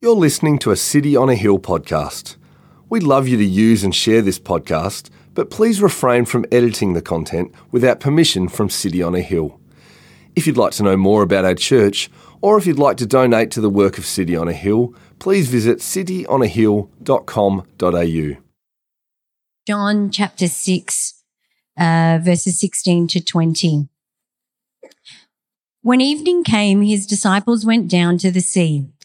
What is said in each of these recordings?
You're listening to a City on a Hill podcast. We'd love you to use and share this podcast, but please refrain from editing the content without permission from City on a Hill. If you'd like to know more about our church, or if you'd like to donate to the work of City on a Hill, please visit cityonahill.com.au. John chapter 6, uh, verses 16 to 20. When evening came, his disciples went down to the sea,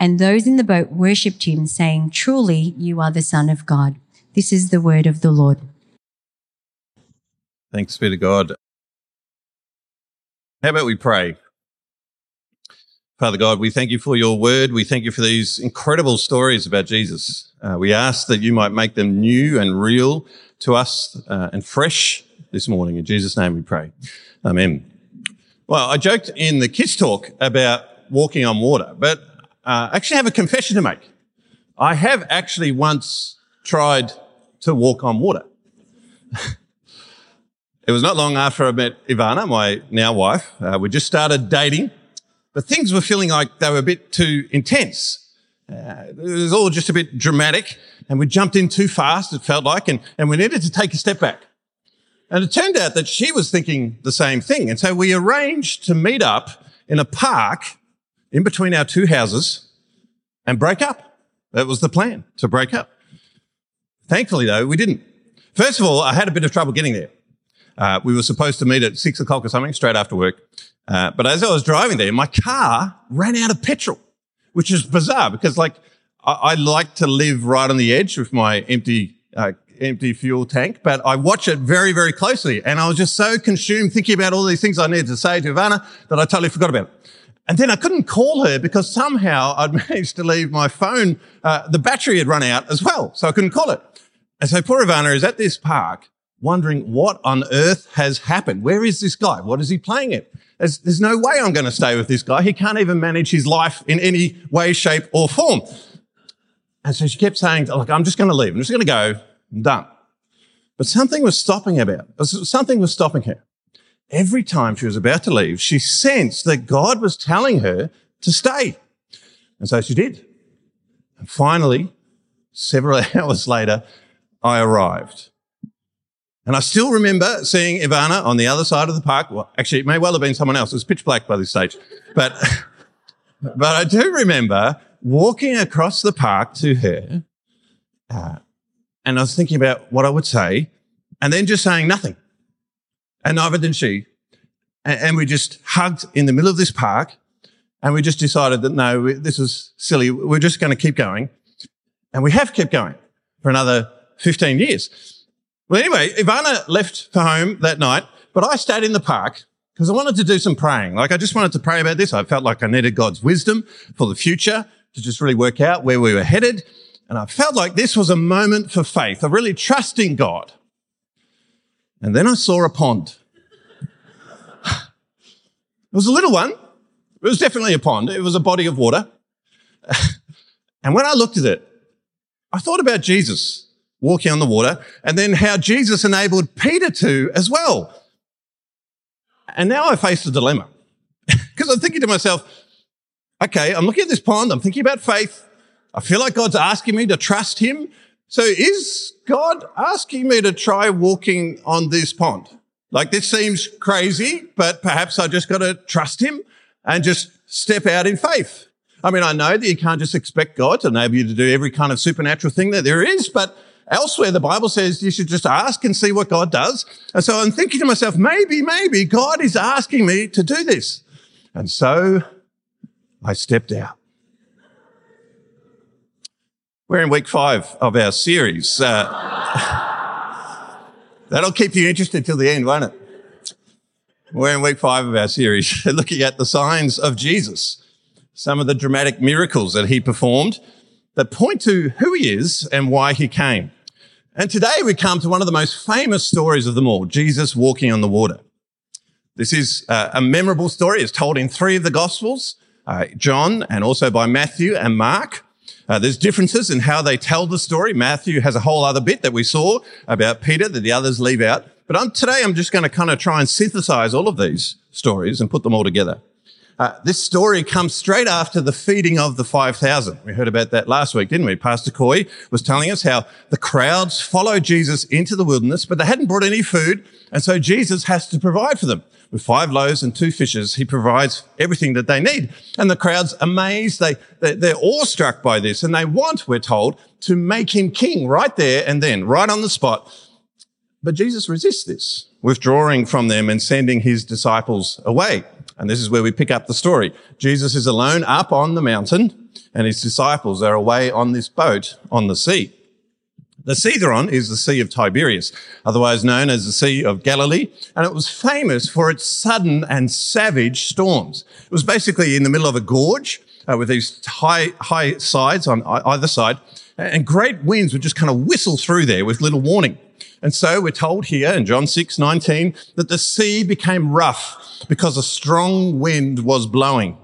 And those in the boat worshipped him, saying, Truly, you are the Son of God. This is the word of the Lord. Thanks be to God. How about we pray? Father God, we thank you for your word. We thank you for these incredible stories about Jesus. Uh, we ask that you might make them new and real to us uh, and fresh this morning. In Jesus' name we pray. Amen. Well, I joked in the kids talk about walking on water, but uh, I actually have a confession to make. I have actually once tried to walk on water. it was not long after I met Ivana, my now wife. Uh, we just started dating, but things were feeling like they were a bit too intense. Uh, it was all just a bit dramatic, and we jumped in too fast, it felt like, and, and we needed to take a step back. And it turned out that she was thinking the same thing. And so we arranged to meet up in a park in between our two houses and break up. That was the plan, to break up. Thankfully, though, we didn't. First of all, I had a bit of trouble getting there. Uh, we were supposed to meet at six o'clock or something, straight after work. Uh, but as I was driving there, my car ran out of petrol, which is bizarre because, like, I, I like to live right on the edge with my empty uh, empty fuel tank, but I watch it very, very closely. And I was just so consumed thinking about all these things I needed to say to Ivana that I totally forgot about it. And then I couldn't call her because somehow I'd managed to leave my phone, uh, the battery had run out as well. So I couldn't call it. And so poor Ivana is at this park wondering what on earth has happened. Where is this guy? What is he playing at? There's, there's no way I'm going to stay with this guy. He can't even manage his life in any way, shape or form. And so she kept saying, like, I'm just going to leave. I'm just going to go. I'm done. But something was stopping her about, something was stopping her. Every time she was about to leave, she sensed that God was telling her to stay. And so she did. And finally, several hours later, I arrived. And I still remember seeing Ivana on the other side of the park. Well, actually, it may well have been someone else. It was pitch black by this stage. But, but I do remember walking across the park to her. Uh, and I was thinking about what I would say and then just saying nothing. And neither did she. And, and we just hugged in the middle of this park and we just decided that no, this is silly. We're just going to keep going. And we have kept going for another 15 years. Well, anyway, Ivana left for home that night, but I stayed in the park because I wanted to do some praying. Like I just wanted to pray about this. I felt like I needed God's wisdom for the future to just really work out where we were headed. And I felt like this was a moment for faith, of really trusting God. And then I saw a pond. It was a little one. It was definitely a pond. It was a body of water. and when I looked at it, I thought about Jesus walking on the water and then how Jesus enabled Peter to as well. And now I face a dilemma because I'm thinking to myself, okay, I'm looking at this pond. I'm thinking about faith. I feel like God's asking me to trust him. So is God asking me to try walking on this pond? Like this seems crazy, but perhaps I just got to trust him and just step out in faith. I mean, I know that you can't just expect God to enable you to do every kind of supernatural thing that there is, but elsewhere the Bible says you should just ask and see what God does. And so I'm thinking to myself, maybe, maybe God is asking me to do this. And so I stepped out. We're in week five of our series. Uh, that'll keep you interested till the end, won't it? We're in week five of our series, looking at the signs of Jesus, some of the dramatic miracles that he performed that point to who he is and why he came. And today we come to one of the most famous stories of them all, Jesus walking on the water. This is uh, a memorable story. It's told in three of the Gospels, uh, John and also by Matthew and Mark. Uh, there's differences in how they tell the story. Matthew has a whole other bit that we saw about Peter that the others leave out. But I'm, today I'm just going to kind of try and synthesize all of these stories and put them all together. Uh, this story comes straight after the feeding of the 5,000. We heard about that last week, didn't we? Pastor Coy was telling us how the crowds followed Jesus into the wilderness, but they hadn't brought any food. And so Jesus has to provide for them with five loaves and two fishes, he provides everything that they need. And the crowd's amazed. They, they, are awestruck by this and they want, we're told, to make him king right there and then, right on the spot. But Jesus resists this, withdrawing from them and sending his disciples away. And this is where we pick up the story. Jesus is alone up on the mountain and his disciples are away on this boat on the sea. The Cedron is the Sea of Tiberias, otherwise known as the Sea of Galilee, and it was famous for its sudden and savage storms. It was basically in the middle of a gorge uh, with these high, high sides on either side, and great winds would just kind of whistle through there with little warning. And so we're told here in John 6, 19, that the sea became rough because a strong wind was blowing.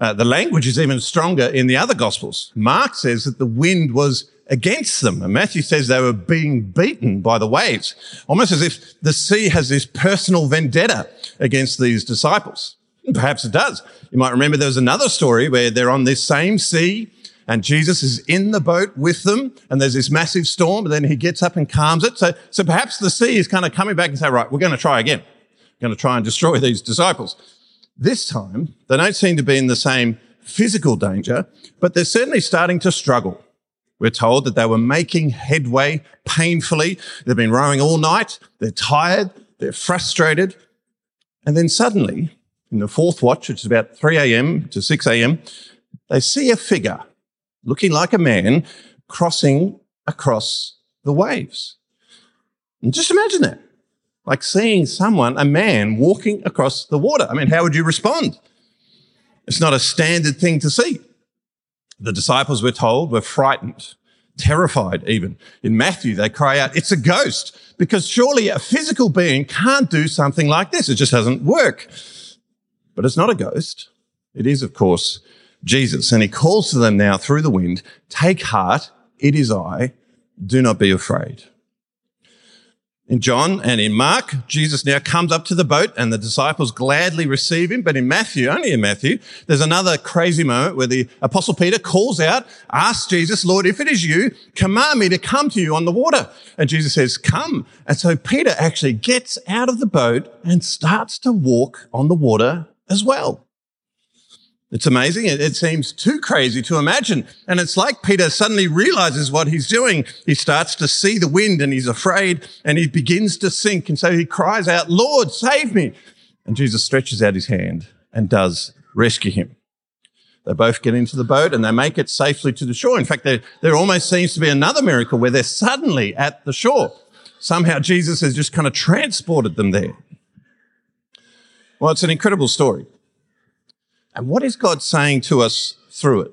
Uh, the language is even stronger in the other gospels. Mark says that the wind was against them. And Matthew says they were being beaten by the waves, almost as if the sea has this personal vendetta against these disciples. Perhaps it does. You might remember there was another story where they're on this same sea and Jesus is in the boat with them and there's this massive storm and then he gets up and calms it. So, so perhaps the sea is kind of coming back and say, right, we're going to try again. We're going to try and destroy these disciples. This time, they don't seem to be in the same physical danger, but they're certainly starting to struggle. We're told that they were making headway painfully. They've been rowing all night. They're tired. They're frustrated. And then suddenly, in the fourth watch, which is about 3 a.m. to 6 a.m., they see a figure looking like a man crossing across the waves. And just imagine that. Like seeing someone, a man walking across the water. I mean, how would you respond? It's not a standard thing to see. The disciples, we're told, were frightened, terrified even. In Matthew, they cry out, it's a ghost, because surely a physical being can't do something like this. It just doesn't work. But it's not a ghost. It is, of course, Jesus. And he calls to them now through the wind, take heart. It is I. Do not be afraid. In John and in Mark, Jesus now comes up to the boat and the disciples gladly receive him. But in Matthew, only in Matthew, there's another crazy moment where the apostle Peter calls out, asks Jesus, Lord, if it is you, command me to come to you on the water. And Jesus says, come. And so Peter actually gets out of the boat and starts to walk on the water as well. It's amazing. It, it, seems too crazy to imagine. And it's like Peter suddenly realizes what he's doing. He starts to see the wind and he's afraid and he begins to sink. And so he cries out, Lord, save me. And Jesus stretches out his hand and does rescue him. They both get into the boat and they make it safely to the shore. In fact, there, there almost seems to be another miracle where they're suddenly at the shore. Somehow Jesus has just kind of transported them there. Well, it's an incredible story. And what is God saying to us through it?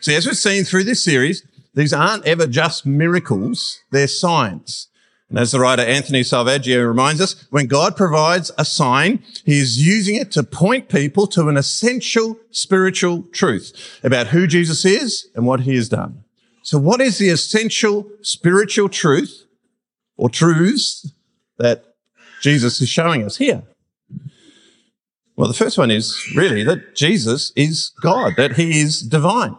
See, as we've seen through this series, these aren't ever just miracles, they're signs. And as the writer Anthony Selvaggio reminds us, when God provides a sign, he is using it to point people to an essential spiritual truth about who Jesus is and what he has done. So what is the essential spiritual truth or truths that Jesus is showing us here? Well, the first one is really that Jesus is God, that he is divine.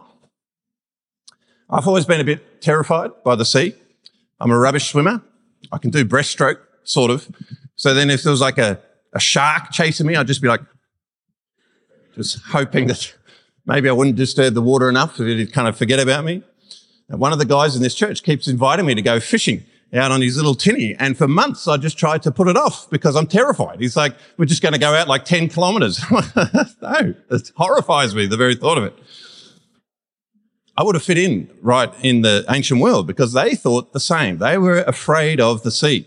I've always been a bit terrified by the sea. I'm a rubbish swimmer. I can do breaststroke, sort of. So then if there was like a, a shark chasing me, I'd just be like, just hoping that Maybe I wouldn't disturb the water enough that it'd kind of forget about me. And one of the guys in this church keeps inviting me to go fishing out on his little tinny. And for months, I just tried to put it off because I'm terrified. He's like, we're just going to go out like 10 kilometers. no, it horrifies me, the very thought of it. I would have fit in right in the ancient world because they thought the same. They were afraid of the sea.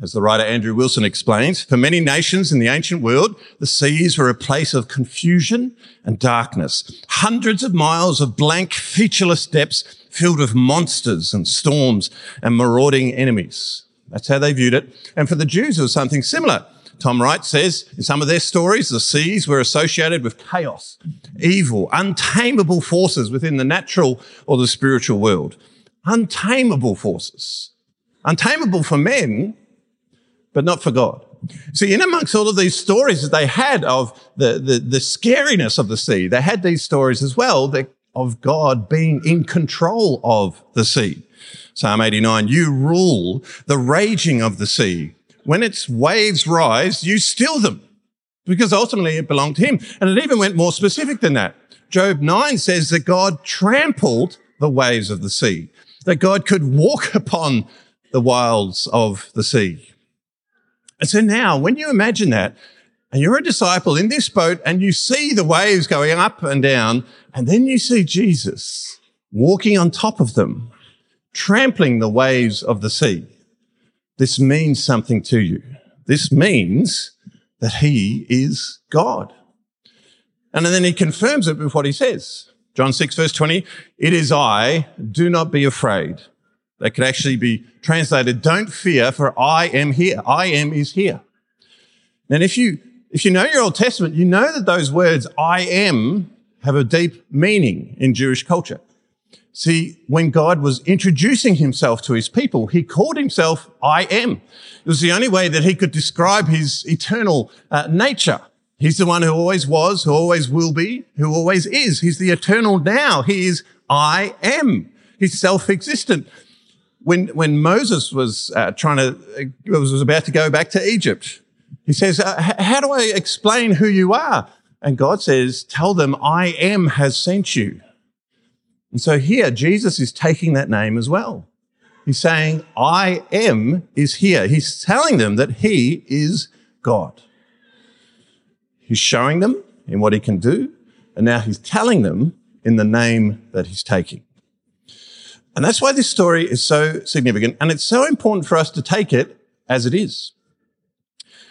As the writer Andrew Wilson explains, for many nations in the ancient world, the seas were a place of confusion and darkness. Hundreds of miles of blank, featureless depths filled with monsters and storms and marauding enemies. That's how they viewed it. And for the Jews, it was something similar. Tom Wright says in some of their stories, the seas were associated with chaos, evil, untamable forces within the natural or the spiritual world. Untamable forces. Untamable for men, but not for God. See, in amongst all of these stories that they had of the, the, the scariness of the sea, they had these stories as well that of God being in control of the sea. Psalm 89, you rule the raging of the sea. When its waves rise, you still them because ultimately it belonged to him. And it even went more specific than that. Job 9 says that God trampled the waves of the sea, that God could walk upon the wilds of the sea. And so now when you imagine that, and you're a disciple in this boat and you see the waves going up and down, and then you see Jesus walking on top of them, trampling the waves of the sea. This means something to you. This means that he is God. And then he confirms it with what he says. John 6 verse 20, it is I, do not be afraid. That could actually be translated, don't fear, for I am here. I am is here. And if you if you know your Old Testament, you know that those words, I am, have a deep meaning in Jewish culture. See, when God was introducing himself to his people, he called himself I am. It was the only way that he could describe his eternal uh, nature. He's the one who always was, who always will be, who always is. He's the eternal now. He is I am. He's self-existent. When, when Moses was uh, trying to, uh, was about to go back to Egypt, he says, uh, how do I explain who you are? And God says, tell them I am has sent you. And so here, Jesus is taking that name as well. He's saying, I am is here. He's telling them that he is God. He's showing them in what he can do. And now he's telling them in the name that he's taking. And that's why this story is so significant. And it's so important for us to take it as it is.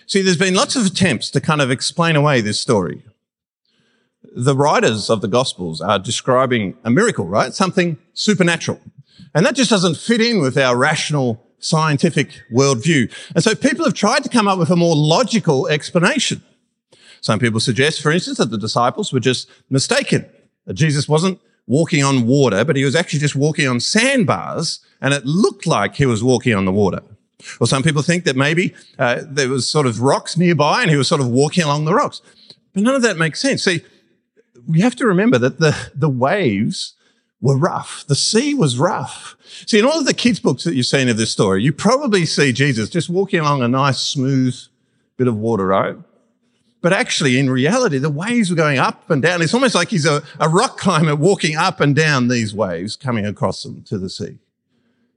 See, there's been lots of attempts to kind of explain away this story. The writers of the Gospels are describing a miracle, right? Something supernatural. And that just doesn't fit in with our rational scientific worldview. And so people have tried to come up with a more logical explanation. Some people suggest, for instance, that the disciples were just mistaken, that Jesus wasn't walking on water, but he was actually just walking on sandbars, and it looked like he was walking on the water. Or some people think that maybe uh, there was sort of rocks nearby and he was sort of walking along the rocks. But none of that makes sense. See, we have to remember that the, the waves were rough. The sea was rough. See, in all of the kids' books that you've seen of this story, you probably see Jesus just walking along a nice, smooth bit of water, right? But actually, in reality, the waves were going up and down. It's almost like he's a, a rock climber walking up and down these waves coming across them to the sea.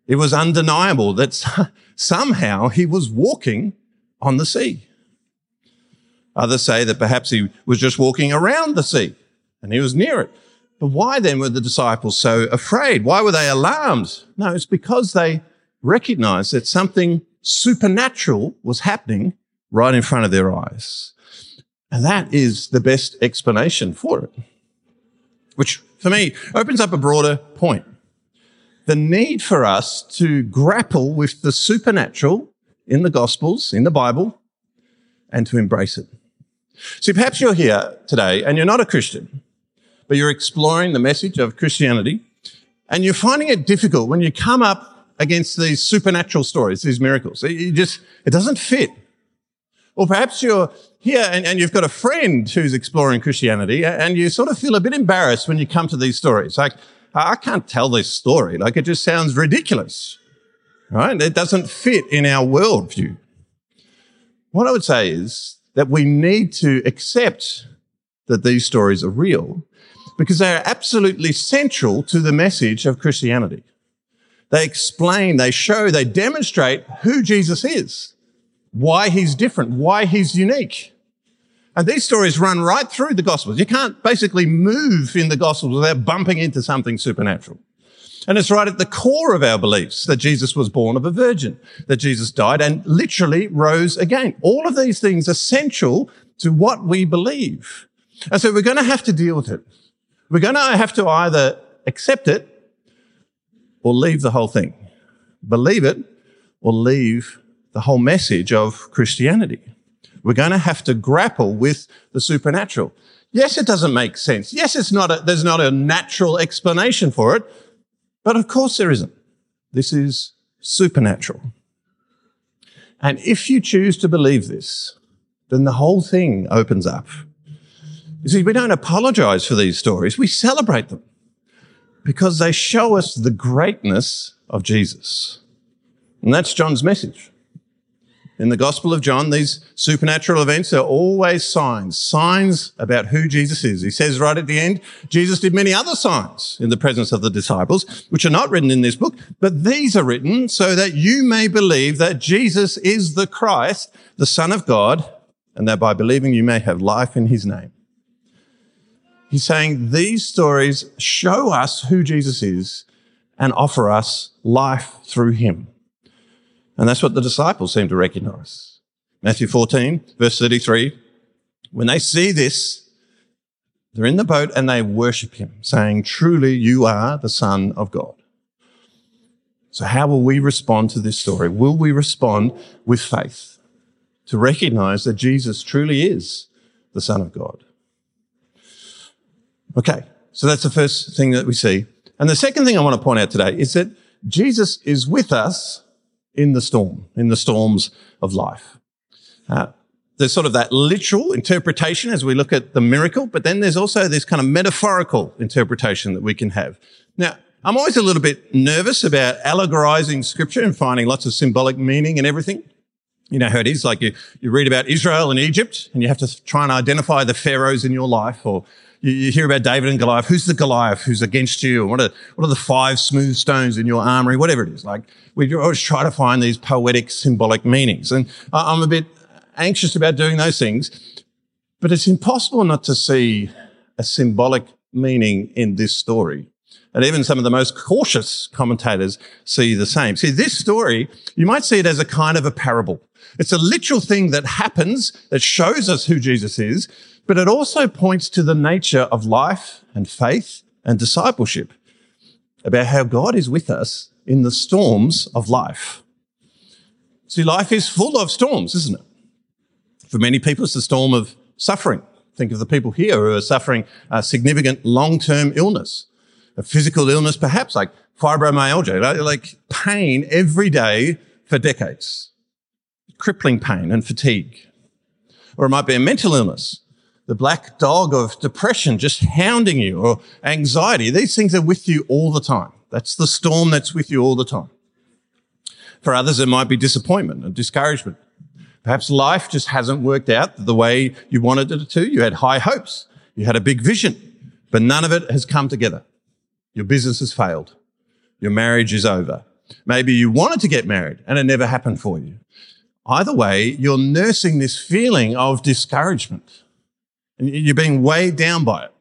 It was undeniable that somehow he was walking on the sea. Others say that perhaps he was just walking around the sea and he was near it. But why then were the disciples so afraid? Why were they alarmed? No, it's because they recognized that something supernatural was happening right in front of their eyes. And that is the best explanation for it, which for me opens up a broader point the need for us to grapple with the supernatural in the Gospels, in the Bible, and to embrace it. See, perhaps you're here today and you're not a Christian, but you're exploring the message of Christianity and you're finding it difficult when you come up against these supernatural stories, these miracles. It, just, it doesn't fit. Or perhaps you're here and, and, you've got a friend who's exploring Christianity and you sort of feel a bit embarrassed when you come to these stories. Like, I can't tell this story. Like it just sounds ridiculous, right? It doesn't fit in our worldview. What I would say is that we need to accept that these stories are real, because they are absolutely central to the message of Christianity. They explain, they show, they demonstrate who Jesus is, why he's different, why he's unique. And these stories run right through the Gospels. You can't basically move in the Gospels without bumping into something supernatural. And it's right at the core of our beliefs that Jesus was born of a virgin, that Jesus died and literally rose again. All of these things essential to what we believe. And so we're going to have to deal with it. We're going to have to either accept it or leave the whole thing. Believe it or leave the whole message of Christianity. We're going to have to grapple with the supernatural. Yes, it doesn't make sense. Yes, it's not a, there's not a natural explanation for it, but of course there isn't. This is supernatural. And if you choose to believe this, then the whole thing opens up. You see, we don't apologize for these stories. We celebrate them because they show us the greatness of Jesus. And that's John's message. In the Gospel of John, these supernatural events are always signs, signs about who Jesus is. He says right at the end, Jesus did many other signs in the presence of the disciples, which are not written in this book, but these are written so that you may believe that Jesus is the Christ, the Son of God, and that by believing you may have life in his name. He's saying these stories show us who Jesus is and offer us life through him. And that's what the disciples seem to recognize. Matthew 14, verse 33. When they see this, they're in the boat and they worship him, saying, Truly, you are the Son of God. So, how will we respond to this story? Will we respond with faith to recognize that Jesus truly is the Son of God? Okay, so that's the first thing that we see. And the second thing I want to point out today is that Jesus is with us in the storm, in the storms of life. Uh, there's sort of that literal interpretation as we look at the miracle, but then there's also this kind of metaphorical interpretation that we can have. Now, I'm always a little bit nervous about allegorizing scripture and finding lots of symbolic meaning and everything. You know how it is, like you, you read about Israel and Egypt and you have to try and identify the pharaohs in your life or you, you, hear about David and Goliath. Who's the Goliath who's against you? What are, what are the five smooth stones in your armory? Whatever it is. Like we always try to find these poetic symbolic meanings. And I'm a bit anxious about doing those things, but it's impossible not to see a symbolic meaning in this story. And even some of the most cautious commentators see the same. See, this story, you might see it as a kind of a parable. It's a literal thing that happens that shows us who Jesus is, but it also points to the nature of life and faith and discipleship about how God is with us in the storms of life. See, life is full of storms, isn't it? For many people, it's the storm of suffering. Think of the people here who are suffering a significant long-term illness, a physical illness, perhaps like fibromyalgia, like pain every day for decades, crippling pain and fatigue. Or it might be a mental illness, the black dog of depression just hounding you or anxiety. These things are with you all the time. That's the storm that's with you all the time. For others, it might be disappointment and discouragement. Perhaps life just hasn't worked out the way you wanted it to. You had high hopes. You had a big vision, but none of it has come together. Your business has failed. Your marriage is over. Maybe you wanted to get married and it never happened for you. Either way, you're nursing this feeling of discouragement and you're being weighed down by it.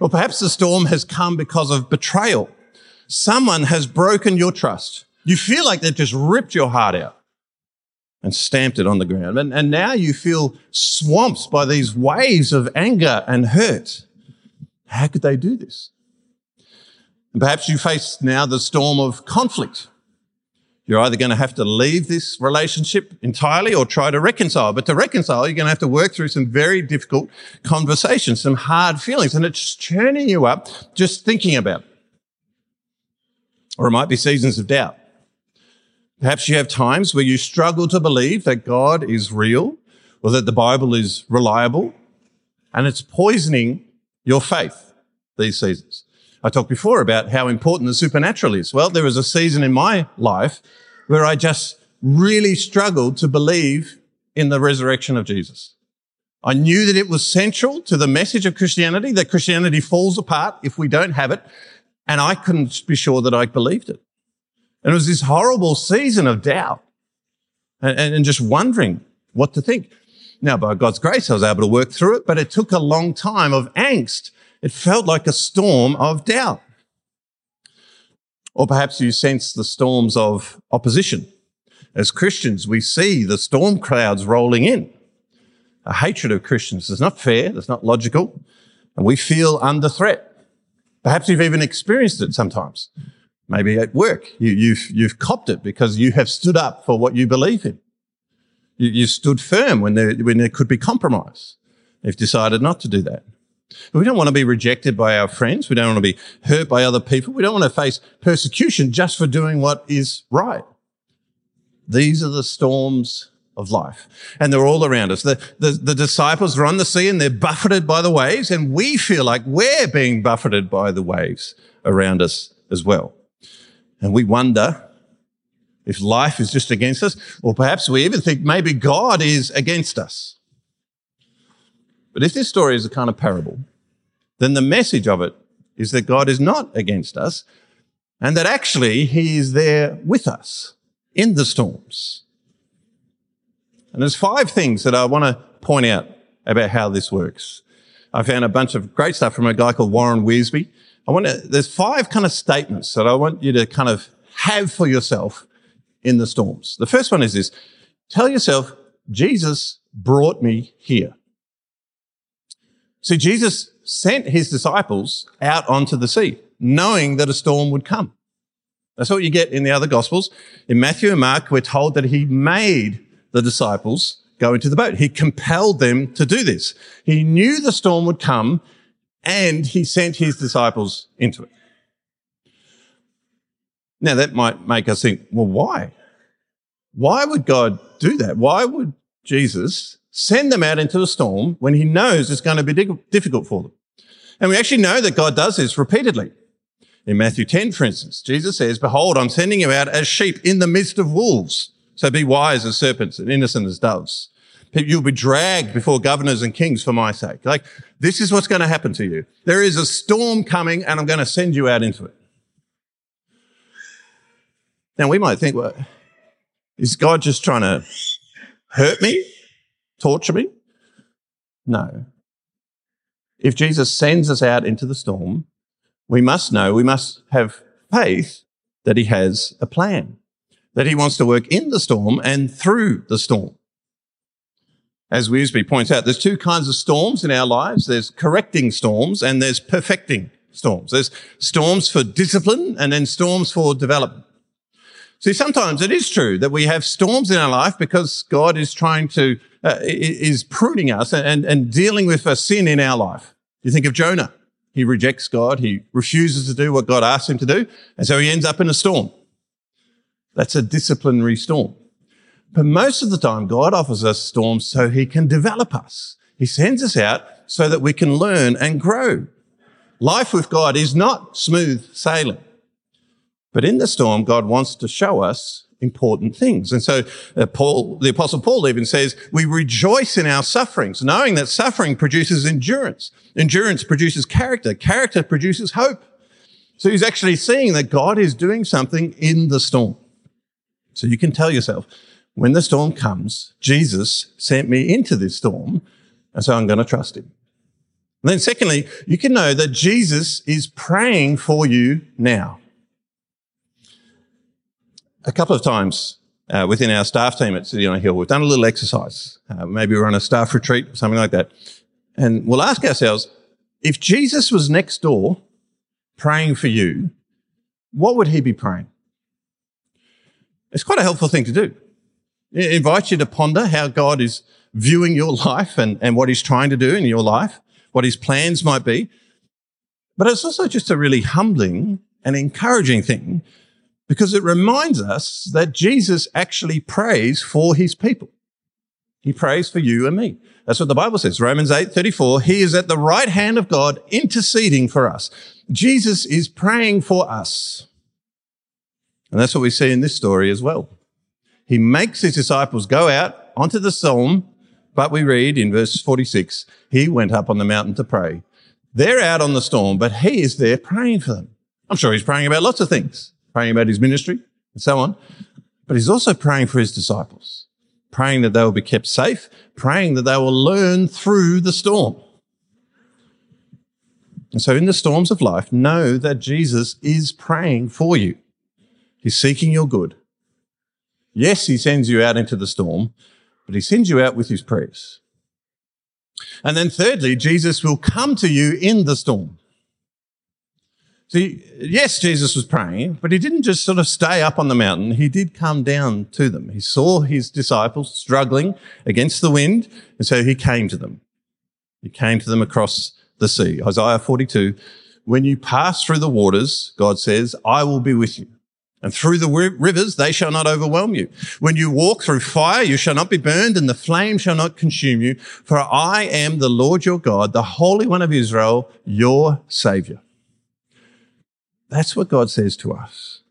Or perhaps the storm has come because of betrayal. Someone has broken your trust. You feel like they've just ripped your heart out and stamped it on the ground. And, and now you feel swamped by these waves of anger and hurt. How could they do this? And perhaps you face now the storm of conflict you're either going to have to leave this relationship entirely or try to reconcile. But to reconcile, you're going to have to work through some very difficult conversations, some hard feelings, and it's churning you up just thinking about it. Or it might be seasons of doubt. Perhaps you have times where you struggle to believe that God is real or that the Bible is reliable, and it's poisoning your faith these seasons. I talked before about how important the supernatural is. Well, there was a season in my life where I just really struggled to believe in the resurrection of Jesus. I knew that it was central to the message of Christianity, that Christianity falls apart if we don't have it. And I couldn't be sure that I believed it. And it was this horrible season of doubt and, and, and just wondering what to think. Now, by God's grace, I was able to work through it, but it took a long time of angst. It felt like a storm of doubt. Or perhaps you sense the storms of opposition. As Christians, we see the storm clouds rolling in. A hatred of Christians is not fair, it's not logical, and we feel under threat. Perhaps you've even experienced it sometimes. Maybe at work, you, have you've, you've copped it because you have stood up for what you believe in. You, you stood firm when there, when there could be compromise. You've decided not to do that. We don't want to be rejected by our friends. We don't want to be hurt by other people. We don't want to face persecution just for doing what is right. These are the storms of life. And they're all around us. The, the, the, disciples are on the sea and they're buffeted by the waves, and we feel like we're being buffeted by the waves around us as well. And we wonder if life is just against us, or perhaps we even think maybe God is against us. But if this story is a kind of parable, then the message of it is that God is not against us and that actually he is there with us in the storms. And there's five things that I want to point out about how this works. I found a bunch of great stuff from a guy called Warren Wiersbe. I want to, there's five kind of statements that I want you to kind of have for yourself in the storms. The first one is this. Tell yourself, Jesus brought me here. See, Jesus sent his disciples out onto the sea, knowing that a storm would come. That's what you get in the other gospels. In Matthew and Mark, we're told that he made the disciples go into the boat. He compelled them to do this. He knew the storm would come and he sent his disciples into it. Now that might make us think, well, why? Why would God do that? Why would Jesus send them out into a storm when he knows it's going to be difficult for them? And we actually know that God does this repeatedly. In Matthew 10, for instance, Jesus says, behold, I'm sending you out as sheep in the midst of wolves. So be wise as serpents and innocent as doves. You'll be dragged before governors and kings for my sake. Like, this is what's going to happen to you. There is a storm coming and I'm going to send you out into it. Now, we might think, well, is God just trying to hurt me? Torture me? No. If Jesus sends us out into the storm, we must know, we must have faith that he has a plan that he wants to work in the storm and through the storm. As Wiersbe points out, there's two kinds of storms in our lives. There's correcting storms and there's perfecting storms. There's storms for discipline and then storms for development. See, sometimes it is true that we have storms in our life because God is trying to, uh, is pruning us and, and dealing with a sin in our life. You think of Jonah. He rejects God. He refuses to do what God asks him to do. And so he ends up in a storm. That's a disciplinary storm. But most of the time, God offers us storms so he can develop us. He sends us out so that we can learn and grow. Life with God is not smooth sailing. But in the storm, God wants to show us important things. And so uh, Paul, the apostle Paul even says, we rejoice in our sufferings, knowing that suffering produces endurance. Endurance produces character. Character produces hope. So he's actually seeing that God is doing something in the storm. So you can tell yourself, when the storm comes, Jesus sent me into this storm, and so I'm going to trust him. And then secondly, you can know that Jesus is praying for you now. A couple of times uh, within our staff team at City on a Hill, we've done a little exercise. Uh, maybe we're on a staff retreat, or something like that. And we'll ask ourselves, if Jesus was next door praying for you, what would he be praying? It's quite a helpful thing to do. It invites you to ponder how God is viewing your life and, and what he's trying to do in your life, what his plans might be. But it's also just a really humbling and encouraging thing because it reminds us that Jesus actually prays for his people. He prays for you and me. That's what the Bible says. Romans 8, 34. He is at the right hand of God interceding for us. Jesus is praying for us. And that's what we see in this story as well. He makes his disciples go out onto the storm, But we read in verse 46, he went up on the mountain to pray. They're out on the storm, but he is there praying for them. I'm sure he's praying about lots of things, praying about his ministry and so on. But he's also praying for his disciples, praying that they will be kept safe, praying that they will learn through the storm. And so in the storms of life, know that Jesus is praying for you. He's seeking your good. Yes, he sends you out into the storm, but he sends you out with his prayers. And then thirdly, Jesus will come to you in the storm. See, yes, Jesus was praying, but he didn't just sort of stay up on the mountain. He did come down to them. He saw his disciples struggling against the wind, and so he came to them. He came to them across the sea. Isaiah 42, when you pass through the waters, God says, I will be with you. And through the rivers, they shall not overwhelm you. When you walk through fire, you shall not be burned and the flame shall not consume you. For I am the Lord your God, the Holy One of Israel, your savior. That's what God says to us.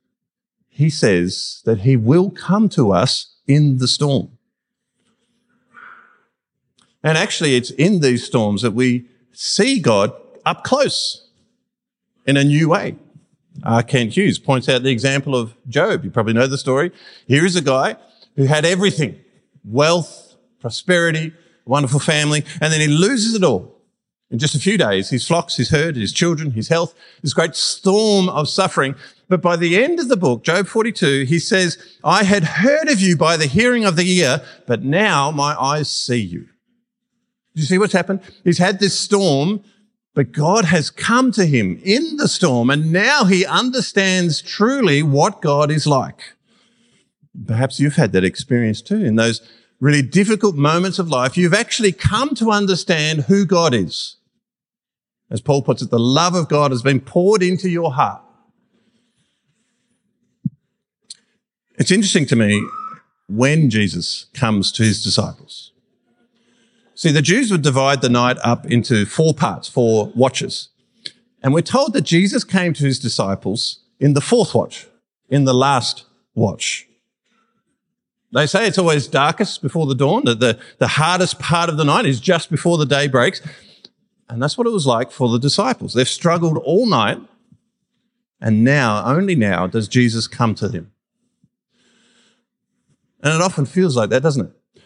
He says that he will come to us in the storm. And actually, it's in these storms that we see God up close in a new way. Uh, Kent Hughes points out the example of Job. You probably know the story. Here is a guy who had everything, wealth, prosperity, wonderful family, and then he loses it all. In just a few days, his flocks, his herd, his children, his health, this great storm of suffering. But by the end of the book, Job 42, he says, I had heard of you by the hearing of the ear, but now my eyes see you. Do you see what's happened? He's had this storm but God has come to him in the storm and now he understands truly what God is like. Perhaps you've had that experience too in those really difficult moments of life. You've actually come to understand who God is. As Paul puts it, the love of God has been poured into your heart. It's interesting to me when Jesus comes to his disciples. See, the Jews would divide the night up into four parts, four watches. And we're told that Jesus came to his disciples in the fourth watch, in the last watch. They say it's always darkest before the dawn, that the, the hardest part of the night is just before the day breaks. And that's what it was like for the disciples. They've struggled all night, and now, only now, does Jesus come to them. And it often feels like that, doesn't it?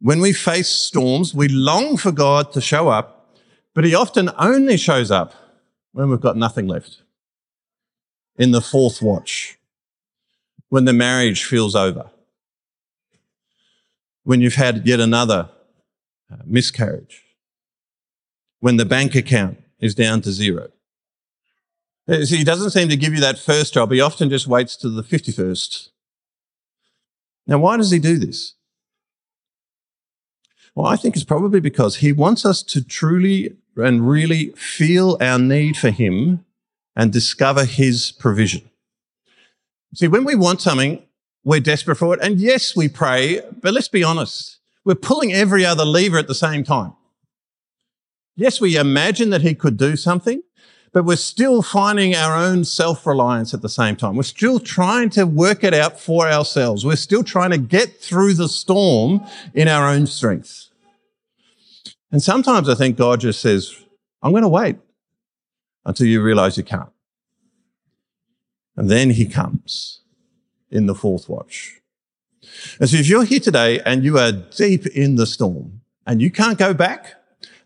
When we face storms, we long for God to show up, but he often only shows up when we've got nothing left. In the fourth watch, when the marriage feels over, when you've had yet another uh, miscarriage, when the bank account is down to zero. Uh, see, he doesn't seem to give you that first job. He often just waits to the 51st. Now, why does he do this? Well, I think it's probably because he wants us to truly and really feel our need for him and discover his provision. See, when we want something, we're desperate for it. And yes, we pray, but let's be honest. We're pulling every other lever at the same time. Yes, we imagine that he could do something, but we're still finding our own self-reliance at the same time. We're still trying to work it out for ourselves. We're still trying to get through the storm in our own strength. And sometimes I think God just says, I'm going to wait until you realize you can't. And then he comes in the fourth watch. And so if you're here today and you are deep in the storm and you can't go back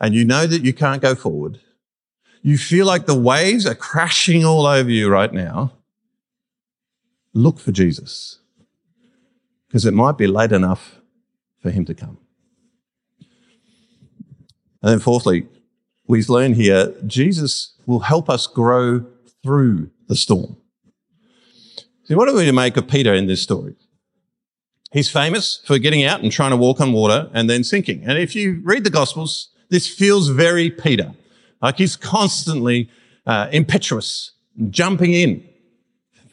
and you know that you can't go forward, you feel like the waves are crashing all over you right now, look for Jesus because it might be late enough for him to come. And then fourthly, we learn here, Jesus will help us grow through the storm. See, what are we to make of Peter in this story? He's famous for getting out and trying to walk on water and then sinking. And if you read the Gospels, this feels very Peter. Like he's constantly uh, impetuous, jumping in,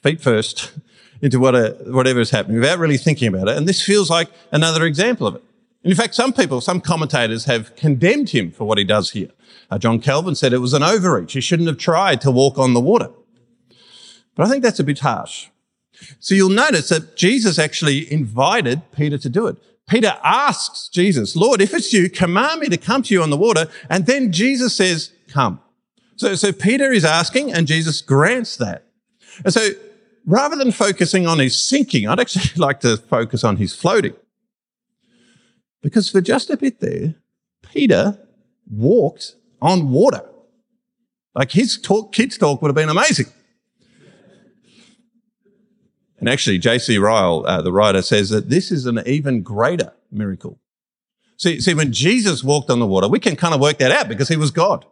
feet first, into whatever is happening without really thinking about it. And this feels like another example of it. And In fact, some people, some commentators have condemned him for what he does here. Uh, John Calvin said it was an overreach. He shouldn't have tried to walk on the water. But I think that's a bit harsh. So you'll notice that Jesus actually invited Peter to do it. Peter asks Jesus, Lord, if it's you, command me to come to you on the water. And then Jesus says, come. So, so Peter is asking and Jesus grants that. And so rather than focusing on his sinking, I'd actually like to focus on his floating. Because for just a bit there, Peter walked on water. Like his talk, kids talk would have been amazing. And actually, J.C. Ryle, uh, the writer, says that this is an even greater miracle. See, see, when Jesus walked on the water, we can kind of work that out because he was God.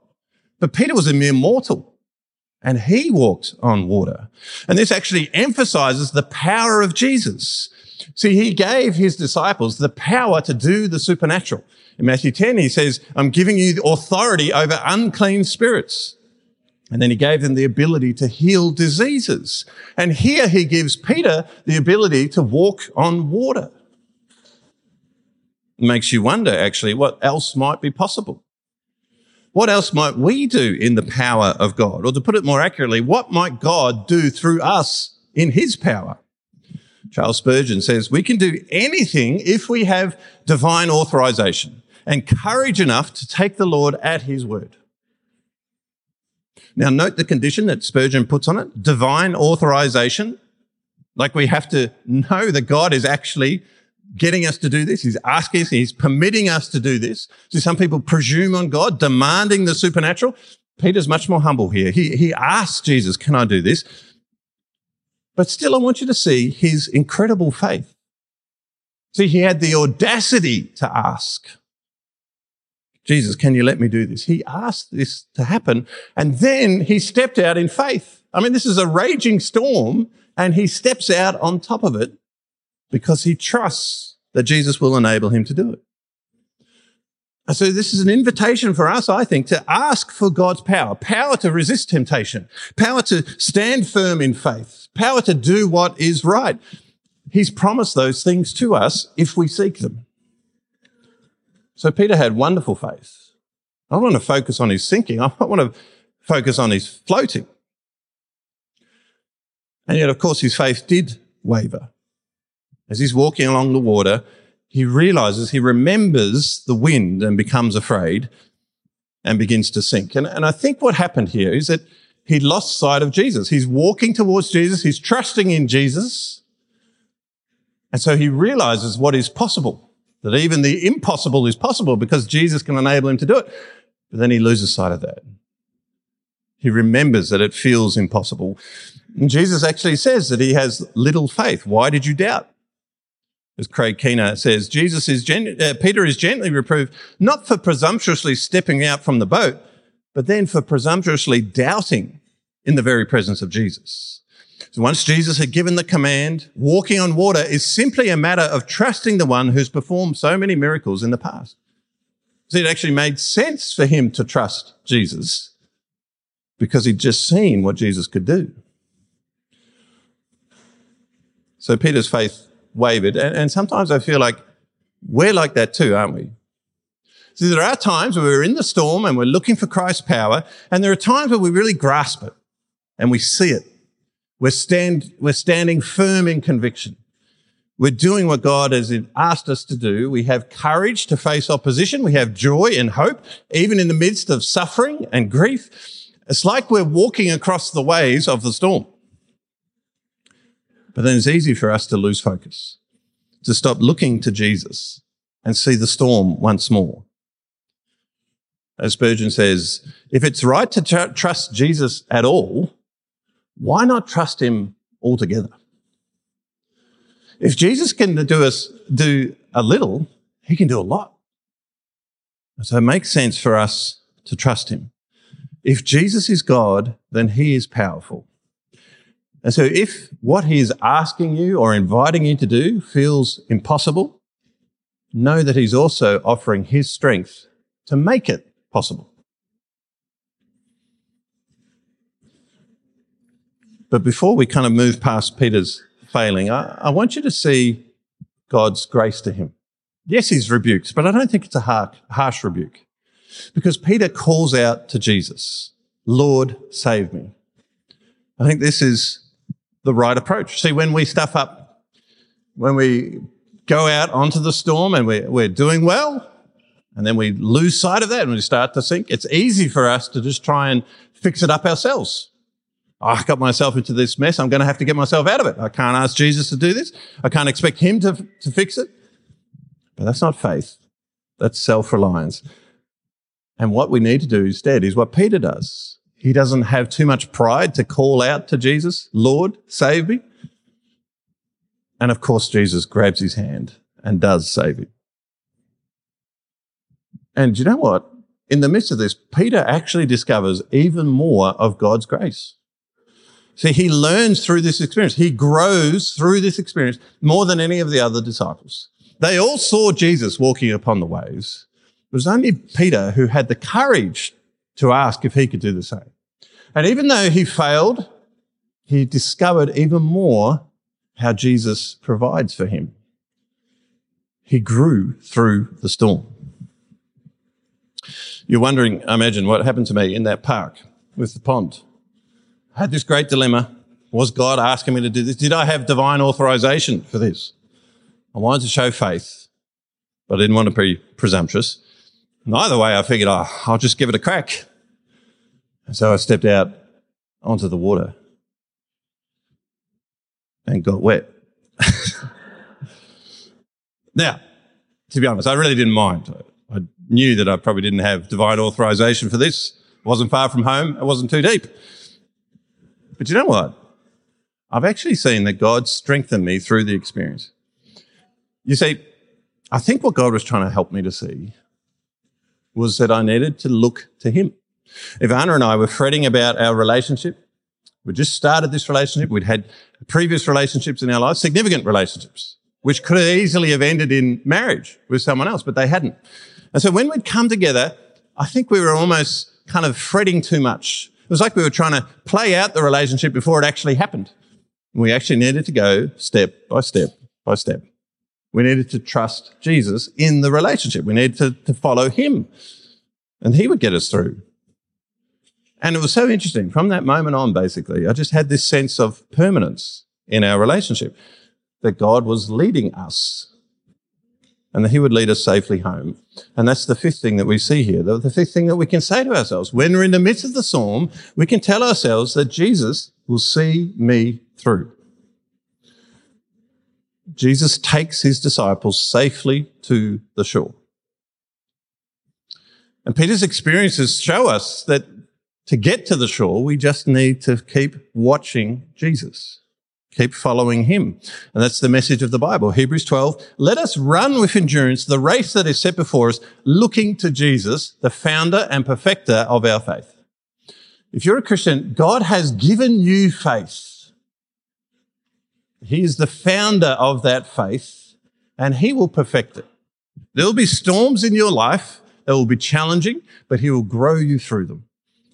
But Peter was a mere mortal and he walked on water. And this actually emphasizes the power of Jesus. See, he gave his disciples the power to do the supernatural. In Matthew 10, he says, I'm giving you authority over unclean spirits. And then he gave them the ability to heal diseases. And here he gives Peter the ability to walk on water. It makes you wonder, actually, what else might be possible? What else might we do in the power of God? Or to put it more accurately, what might God do through us in his power? Charles Spurgeon says, we can do anything if we have divine authorization and courage enough to take the Lord at his word. Now, note the condition that Spurgeon puts on it divine authorization. Like we have to know that God is actually getting us to do this. He's asking us, he's permitting us to do this. So some people presume on God, demanding the supernatural. Peter's much more humble here. He, he asks Jesus, can I do this? But still, I want you to see his incredible faith. See, he had the audacity to ask. Jesus, can you let me do this? He asked this to happen and then he stepped out in faith. I mean, this is a raging storm and he steps out on top of it because he trusts that Jesus will enable him to do it. So this is an invitation for us, I think, to ask for God's power, power to resist temptation, power to stand firm in faith, power to do what is right. He's promised those things to us if we seek them. So Peter had wonderful faith. I don't want to focus on his sinking. I want to focus on his floating. And yet, of course, his faith did waver. As he's walking along the water, he realizes, he remembers the wind and becomes afraid and begins to sink. And, and I think what happened here is that he lost sight of Jesus. He's walking towards Jesus. He's trusting in Jesus. And so he realizes what is possible that even the impossible is possible because Jesus can enable him to do it. But then he loses sight of that. He remembers that it feels impossible. And Jesus actually says that he has little faith. Why did you doubt? As Craig Keener says, Jesus is gen- uh, Peter is gently reproved not for presumptuously stepping out from the boat, but then for presumptuously doubting in the very presence of Jesus. So once Jesus had given the command, walking on water is simply a matter of trusting the one who's performed so many miracles in the past. So it actually made sense for him to trust Jesus because he'd just seen what Jesus could do. So Peter's faith wavered. And, and sometimes I feel like we're like that too, aren't we? See, there are times where we're in the storm and we're looking for Christ's power, and there are times where we really grasp it and we see it we're, stand, we're standing firm in conviction. We're doing what God has asked us to do. We have courage to face opposition. We have joy and hope, even in the midst of suffering and grief. It's like we're walking across the waves of the storm. But then it's easy for us to lose focus, to stop looking to Jesus and see the storm once more. As Spurgeon says, if it's right to tr- trust Jesus at all, why not trust him altogether? If Jesus can do us do a little, he can do a lot. So it makes sense for us to trust him. If Jesus is God, then he is powerful. And so if what he is asking you or inviting you to do feels impossible, know that he's also offering his strength to make it possible. But before we kind of move past Peter's failing, I, I want you to see God's grace to him. Yes, he's rebuked, but I don't think it's a harsh, harsh rebuke because Peter calls out to Jesus, Lord, save me. I think this is the right approach. See, when we stuff up, when we go out onto the storm and we're, we're doing well. And then we lose sight of that and we start to sink. It's easy for us to just try and fix it up ourselves. I got myself into this mess. I'm going to have to get myself out of it. I can't ask Jesus to do this. I can't expect him to, to fix it. But that's not faith. That's self-reliance. And what we need to do instead is what Peter does. He doesn't have too much pride to call out to Jesus, Lord, save me. And of course, Jesus grabs his hand and does save him. And you know what? In the midst of this, Peter actually discovers even more of God's grace. See, he learns through this experience. He grows through this experience more than any of the other disciples. They all saw Jesus walking upon the waves. It was only Peter who had the courage to ask if he could do the same. And even though he failed, he discovered even more how Jesus provides for him. He grew through the storm. You're wondering, I imagine, what happened to me in that park with the pond. I had this great dilemma. Was God asking me to do this? Did I have divine authorization for this? I wanted to show faith, but I didn't want to be presumptuous. And either way, I figured, oh, I'll just give it a crack. And so I stepped out onto the water and got wet. now, to be honest, I really didn't mind. I knew that I probably didn't have divine authorization for this. It wasn't far from home. It wasn't too deep. But you know what? I've actually seen that God strengthened me through the experience. You see, I think what God was trying to help me to see was that I needed to look to Him. If Anna and I were fretting about our relationship. We just started this relationship. We'd had previous relationships in our lives, significant relationships, which could easily have ended in marriage with someone else, but they hadn't. And so when we'd come together, I think we were almost kind of fretting too much. It was like we were trying to play out the relationship before it actually happened. We actually needed to go step by step by step. We needed to trust Jesus in the relationship. We needed to, to follow him and he would get us through. And it was so interesting. From that moment on, basically, I just had this sense of permanence in our relationship that God was leading us and that he would lead us safely home. And that's the fifth thing that we see here. The, fifth thing that we can say to ourselves. When we're in the midst of the storm, we can tell ourselves that Jesus will see me through. Jesus takes his disciples safely to the shore. And Peter's experiences show us that to get to the shore, we just need to keep watching Jesus. Keep following him. And that's the message of the Bible. Hebrews 12. Let us run with endurance the race that is set before us, looking to Jesus, the founder and perfecter of our faith. If you're a Christian, God has given you faith. He is the founder of that faith and he will perfect it. There will be storms in your life that will be challenging, but he will grow you through them.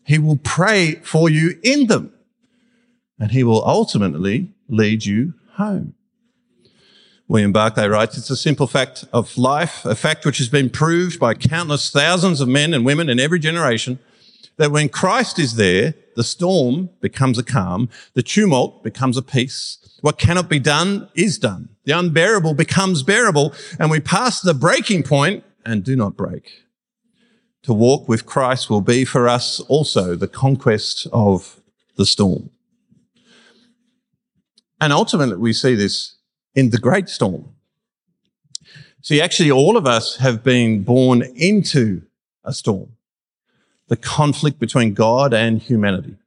He will pray for you in them and he will ultimately lead you home. William Barclay writes, it's a simple fact of life, a fact which has been proved by countless thousands of men and women in every generation, that when Christ is there, the storm becomes a calm, the tumult becomes a peace. What cannot be done is done. The unbearable becomes bearable, and we pass the breaking point and do not break. To walk with Christ will be for us also the conquest of the storm. And ultimately, we see this in the great storm. See, actually, all of us have been born into a storm. The conflict between God and humanity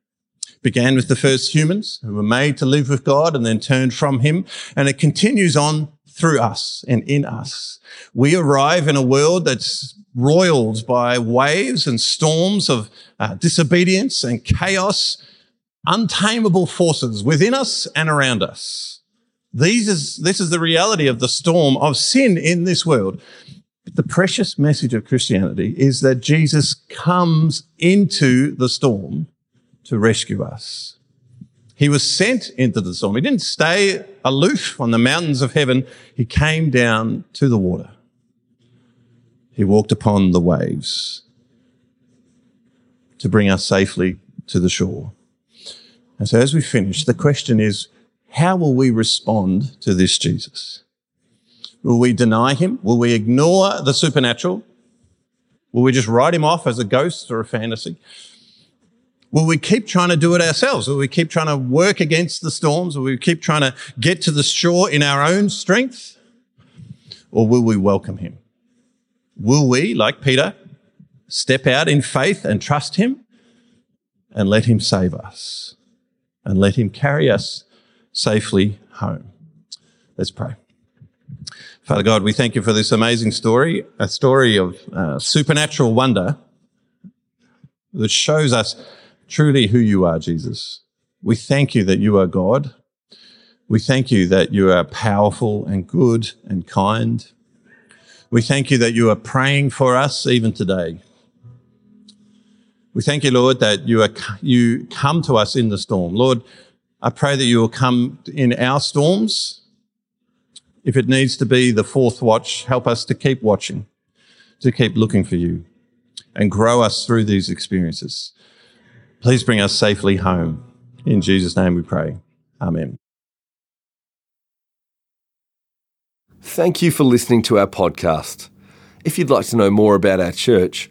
began with the first humans who were made to live with God and then turned from him. And it continues on through us and in us. We arrive in a world that's roiled by waves and storms of uh, disobedience and chaos untamable forces within us and around us. These is, this is the reality of the storm of sin in this world. But the precious message of Christianity is that Jesus comes into the storm to rescue us. He was sent into the storm. He didn't stay aloof on the mountains of heaven. He came down to the water. He walked upon the waves to bring us safely to the shore. And so as we finish, the question is, how will we respond to this Jesus? Will we deny him? Will we ignore the supernatural? Will we just write him off as a ghost or a fantasy? Will we keep trying to do it ourselves? Will we keep trying to work against the storms? Will we keep trying to get to the shore in our own strength? Or will we welcome him? Will we, like Peter, step out in faith and trust him and let him save us and let him carry us safely home? Let's pray. Father God, we thank you for this amazing story, a story of uh, supernatural wonder that shows us truly who you are, Jesus. We thank you that you are God. We thank you that you are powerful and good and kind. We thank you that you are praying for us even today. We thank you, Lord, that you are, you come to us in the storm. Lord, I pray that you will come in our storms if it needs to be the fourth watch, help us to keep watching, to keep looking for you and grow us through these experiences. Please bring us safely home. In Jesus' name we pray. Amen. Thank you for listening to our podcast. If you'd like to know more about our church,